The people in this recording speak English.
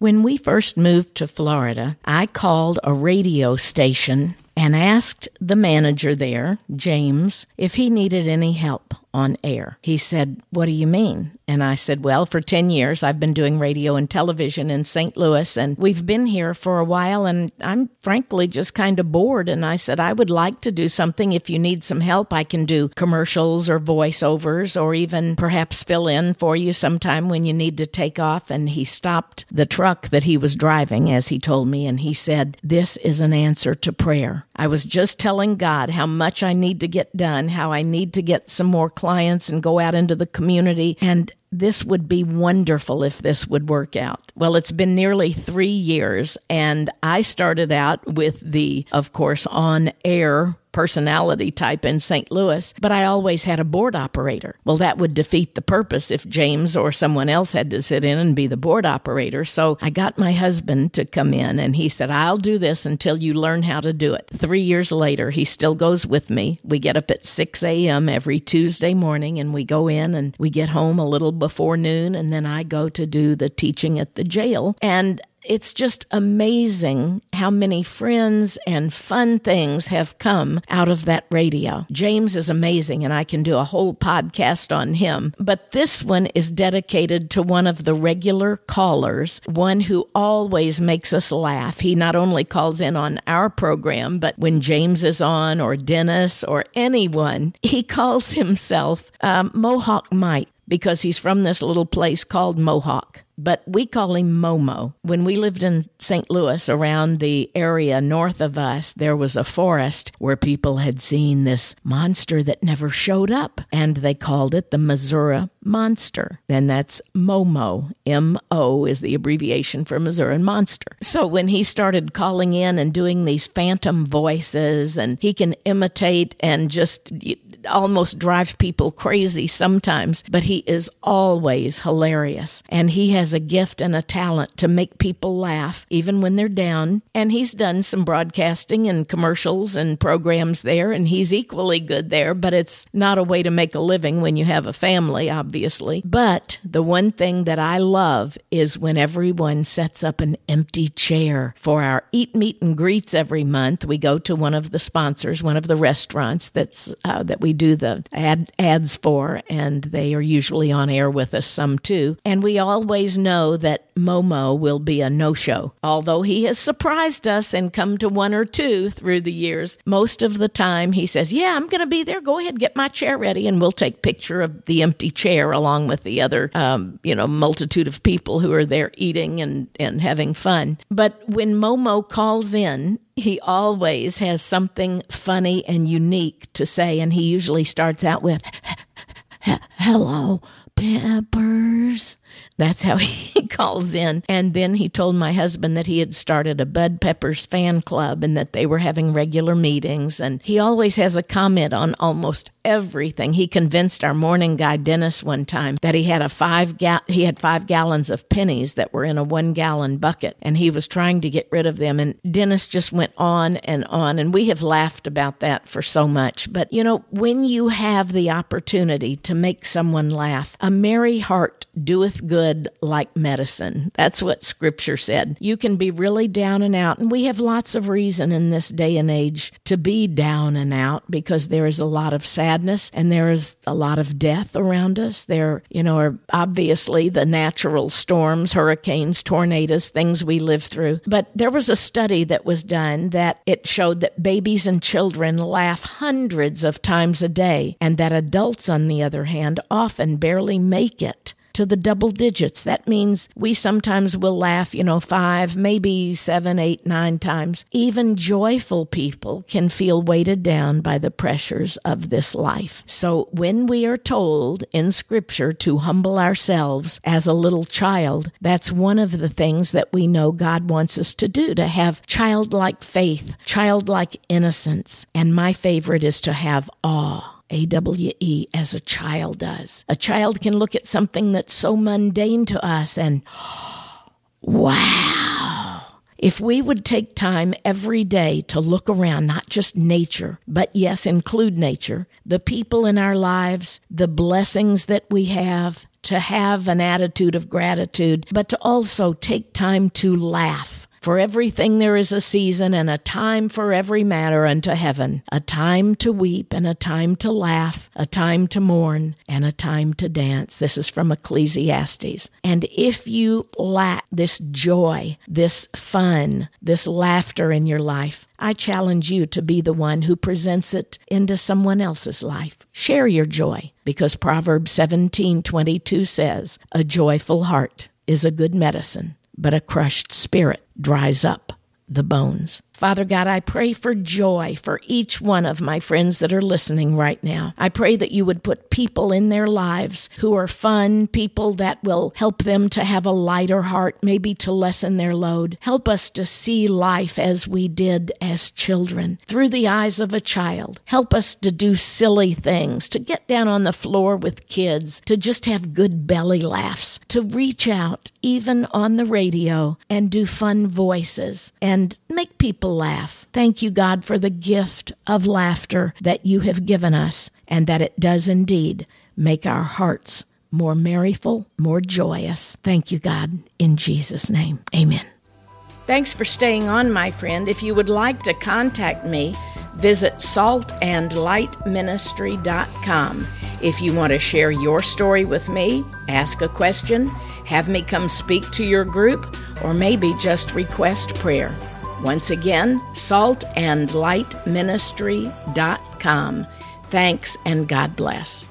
When we first moved to Florida, I called a radio station and asked the manager there, James, if he needed any help on air. He said, What do you mean? And I said, Well, for 10 years, I've been doing radio and television in St. Louis, and we've been here for a while, and I'm frankly just kind of bored. And I said, I would like to do something. If you need some help, I can do commercials or voiceovers, or even perhaps fill in for you sometime when you need to take off. And he stopped the truck that he was driving, as he told me, and he said, This is an answer to prayer. I was just telling God how much I need to get done, how I need to get some more clients and go out into the community. And this would be wonderful if this would work out. Well, it's been nearly three years, and I started out with the, of course, on air personality type in St. Louis, but I always had a board operator. Well, that would defeat the purpose if James or someone else had to sit in and be the board operator. So I got my husband to come in and he said, I'll do this until you learn how to do it. Three years later, he still goes with me. We get up at 6 a.m. every Tuesday morning and we go in and we get home a little before noon and then I go to do the teaching at the jail. And it's just amazing how many friends and fun things have come out of that radio. James is amazing, and I can do a whole podcast on him. But this one is dedicated to one of the regular callers, one who always makes us laugh. He not only calls in on our program, but when James is on, or Dennis, or anyone, he calls himself um, Mohawk Mike because he's from this little place called Mohawk but we call him Momo. When we lived in St. Louis, around the area north of us, there was a forest where people had seen this monster that never showed up, and they called it the Missouri Monster. And that's Momo. M O is the abbreviation for Missouri Monster. So when he started calling in and doing these phantom voices, and he can imitate and just almost drive people crazy sometimes, but he is always hilarious. And he has a gift and a talent to make people laugh, even when they're down. And he's done some broadcasting and commercials and programs there, and he's equally good there, but it's not a way to make a living when you have a family, obviously. But the one thing that I love is when everyone sets up an empty chair for our eat, meet, and greets every month. We go to one of the sponsors, one of the restaurants that's uh, that we do the ad ads for, and they are usually on air with us some too. And we always know that Momo will be a no show. Although he has surprised us and come to one or two through the years, most of the time he says, Yeah, I'm going to be there. Go ahead, get my chair ready, and we'll take picture of the empty chair along with the other, um, you know, multitude of people who are there eating and, and having fun. But when Momo calls in, he always has something funny and unique to say, and he usually starts out with, Hello, Peppers. That's how he calls in. And then he told my husband that he had started a Deb Peppers fan club and that they were having regular meetings. And he always has a comment on almost everything. He convinced our morning guy Dennis one time that he had a five ga- he had five gallons of pennies that were in a one gallon bucket, and he was trying to get rid of them. And Dennis just went on and on, and we have laughed about that for so much. But you know, when you have the opportunity to make someone laugh, a merry heart doeth good like medicine. That's what scripture said. You can be really down and out, and we have lots of reason in this day and age to be down and out because there is a lot of sadness and there is a lot of death around us. There, you know, are obviously the natural storms, hurricanes, tornadoes, things we live through. But there was a study that was done that it showed that babies and children laugh hundreds of times a day and that adults, on the other hand, often barely make it to the double digits. That means we sometimes will laugh, you know, five, maybe seven, eight, nine times. Even joyful people can feel weighted down by the pressures of this life. So when we are told in Scripture to humble ourselves as a little child, that's one of the things that we know God wants us to do, to have childlike faith, childlike innocence. And my favorite is to have awe. AWE as a child does. A child can look at something that's so mundane to us and, wow. If we would take time every day to look around, not just nature, but yes, include nature, the people in our lives, the blessings that we have, to have an attitude of gratitude, but to also take time to laugh for everything there is a season and a time for every matter unto heaven, a time to weep and a time to laugh, a time to mourn and a time to dance. This is from Ecclesiastes. And if you lack this joy, this fun, this laughter in your life, I challenge you to be the one who presents it into someone else's life. Share your joy because Proverbs 17:22 says, "A joyful heart is a good medicine, but a crushed spirit dries up the bones. Father God, I pray for joy for each one of my friends that are listening right now. I pray that you would put people in their lives who are fun, people that will help them to have a lighter heart, maybe to lessen their load. Help us to see life as we did as children, through the eyes of a child. Help us to do silly things, to get down on the floor with kids, to just have good belly laughs, to reach out, even on the radio, and do fun voices and make people people laugh. Thank you, God, for the gift of laughter that you have given us, and that it does indeed make our hearts more merryful, more joyous. Thank you, God, in Jesus' name. Amen. Thanks for staying on, my friend. If you would like to contact me, visit saltandlightministry.com. If you want to share your story with me, ask a question, have me come speak to your group, or maybe just request prayer. Once again, saltandlightministry.com. Thanks and God bless.